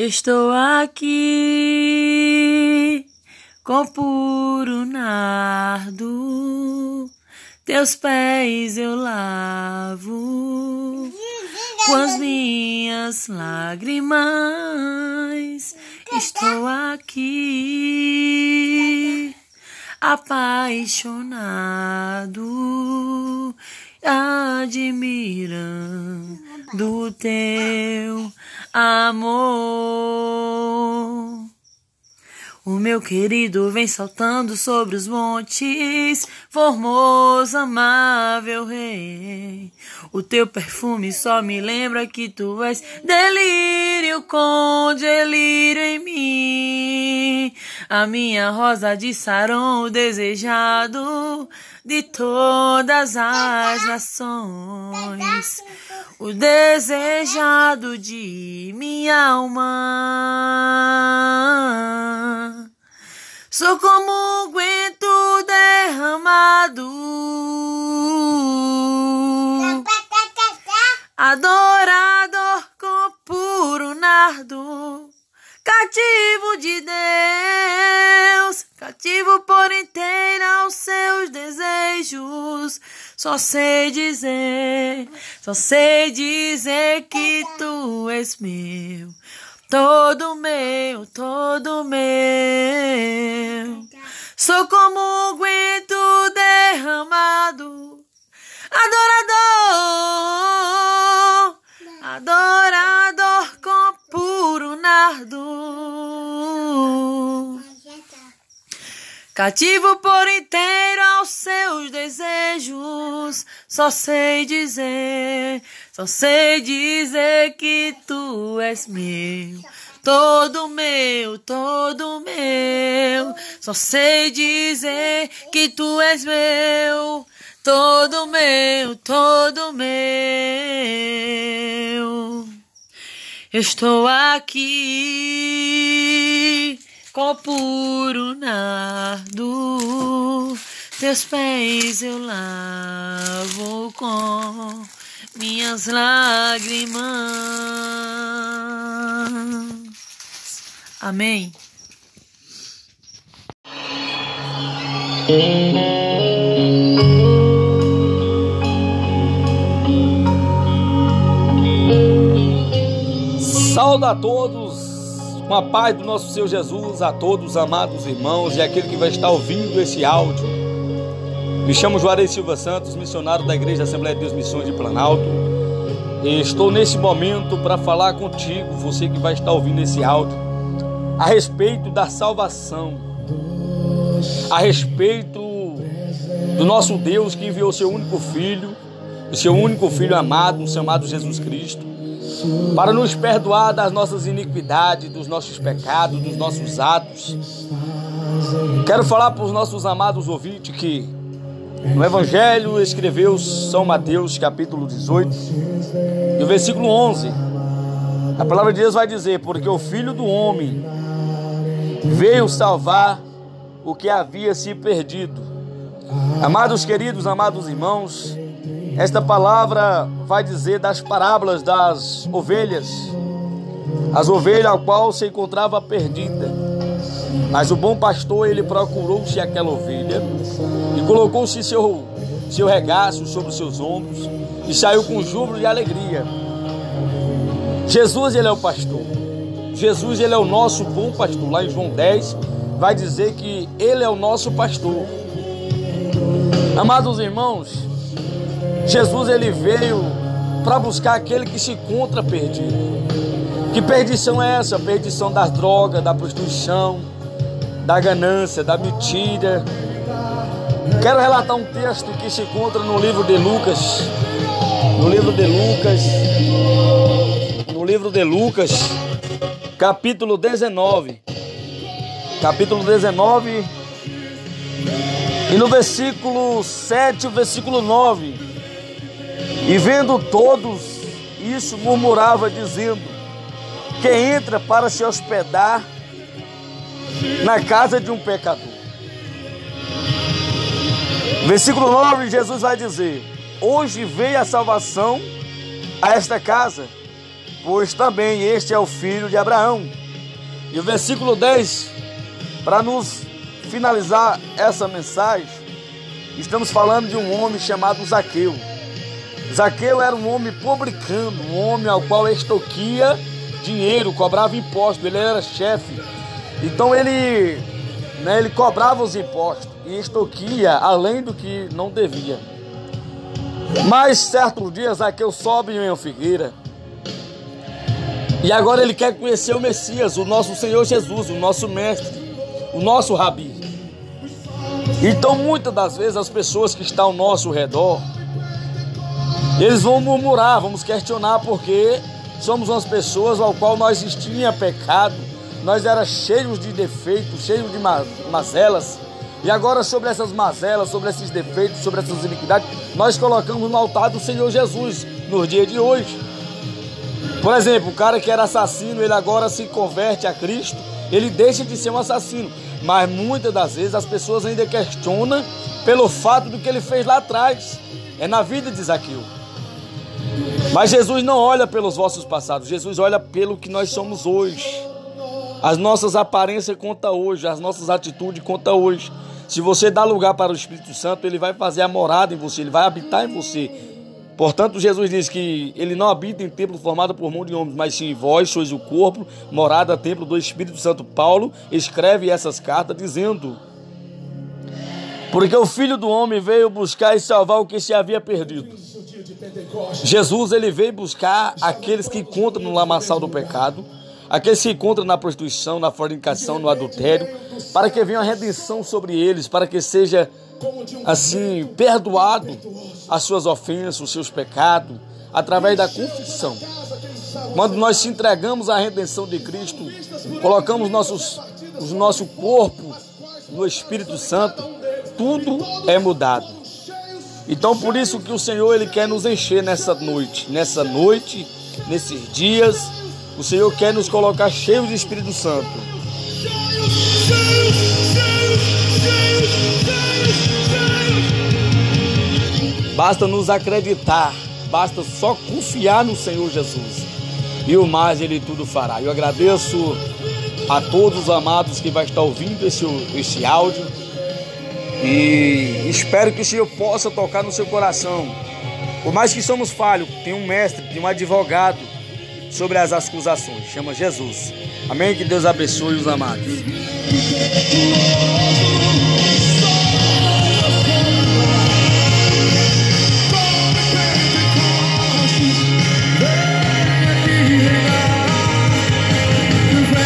Estou aqui com puro nardo, teus pés eu lavo com as minhas lágrimas. Estou aqui apaixonado, admirando teu amor. O meu querido vem saltando sobre os montes, formoso, amável rei. O teu perfume só me lembra que tu és delírio com delírio em mim. A minha rosa de Saron, o desejado de todas as nações o desejado de minha alma. Sou como um guento derramado, adorador com puro nardo, cativo de Deus, cativo por inteiro aos seus desejos só sei dizer, só sei dizer que tu és meu, todo meu, todo meu. Sou como um guento derramado, adorador, adorador Cativo por inteiro aos seus desejos, só sei dizer, só sei dizer que tu és meu, todo meu, todo meu. Só sei dizer que tu és meu, todo meu, todo meu. Estou aqui com puro nardo, teus pés eu lavo com minhas lágrimas. Amém. Sauda a todos com a paz do nosso Senhor Jesus a todos, amados irmãos, e aquele que vai estar ouvindo esse áudio. Me chamo Juarez Silva Santos, missionário da Igreja Assembleia de Deus Missões de Planalto. E estou nesse momento para falar contigo, você que vai estar ouvindo esse áudio, a respeito da salvação, a respeito do nosso Deus que enviou seu único filho, o seu único filho amado, chamado Jesus Cristo para nos perdoar das nossas iniquidades, dos nossos pecados, dos nossos atos. Quero falar para os nossos amados ouvintes que no Evangelho escreveu São Mateus, capítulo 18, e o versículo 11. A palavra de Deus vai dizer: Porque o Filho do Homem veio salvar o que havia se perdido. Amados queridos, amados irmãos, esta palavra vai dizer das parábolas das ovelhas, as ovelhas a qual se encontrava perdida. Mas o bom pastor, ele procurou-se aquela ovelha e colocou-se seu, seu regaço sobre os seus ombros e saiu com júbilo e alegria. Jesus, ele é o pastor. Jesus, ele é o nosso bom pastor. Lá em João 10, vai dizer que ele é o nosso pastor. Amados irmãos, Jesus ele veio para buscar aquele que se encontra perdido. Que perdição é essa? Perdição das drogas, da prostituição, da ganância, da mentira. Quero relatar um texto que se encontra no livro de Lucas. No livro de Lucas. No livro de Lucas, capítulo 19. Capítulo 19. E no versículo 7, o versículo 9. E vendo todos isso, murmurava, dizendo: Quem entra para se hospedar na casa de um pecador. Versículo 9, Jesus vai dizer: Hoje veio a salvação a esta casa, pois também este é o filho de Abraão. E o versículo 10, para nos finalizar essa mensagem, estamos falando de um homem chamado Zaqueu. Zaqueu era um homem publicano, um homem ao qual extoquia dinheiro, cobrava imposto, ele era chefe. Então ele, né, ele cobrava os impostos e extoquia além do que não devia. Mas certo dia Zaqueu sobe em uma figueira e agora ele quer conhecer o Messias, o nosso Senhor Jesus, o nosso mestre, o nosso rabi. Então muitas das vezes as pessoas que estão ao nosso redor, eles vão murmurar, vamos questionar porque somos umas pessoas ao qual nós existia pecado, nós era cheios de defeitos, cheios de mazelas. E agora sobre essas mazelas, sobre esses defeitos, sobre essas iniquidades, nós colocamos no altar do Senhor Jesus no dia de hoje. Por exemplo, o cara que era assassino, ele agora se converte a Cristo, ele deixa de ser um assassino. Mas muitas das vezes as pessoas ainda questionam pelo fato do que ele fez lá atrás. É na vida de Zaqueu. Mas Jesus não olha pelos vossos passados, Jesus olha pelo que nós somos hoje. As nossas aparências conta hoje, as nossas atitudes conta hoje. Se você dá lugar para o Espírito Santo, ele vai fazer a morada em você, ele vai habitar em você. Portanto, Jesus diz que ele não habita em templo formado por mão de homens, mas sim vós sois o corpo, morada, templo do Espírito Santo. Paulo escreve essas cartas dizendo: Porque o Filho do Homem veio buscar e salvar o que se havia perdido. Jesus ele veio buscar aqueles que encontram no lamaçal do pecado, aqueles que encontram na prostituição, na fornicação, no adultério, para que venha a redenção sobre eles, para que seja assim perdoado as suas ofensas, os seus pecados, através da confissão. Quando nós se entregamos à redenção de Cristo, colocamos nossos, o nosso corpo no Espírito Santo, tudo é mudado. Então por isso que o Senhor ele quer nos encher nessa noite, nessa noite, nesses dias, o Senhor quer nos colocar cheios de Espírito Santo. Basta nos acreditar, basta só confiar no Senhor Jesus. E o mais Ele tudo fará. Eu agradeço a todos os amados que vai estar ouvindo esse, esse áudio. E espero que o Senhor possa tocar no seu coração. Por mais que somos falhos, tem um mestre, tem um advogado sobre as acusações. Chama Jesus. Amém? Que Deus abençoe os amados.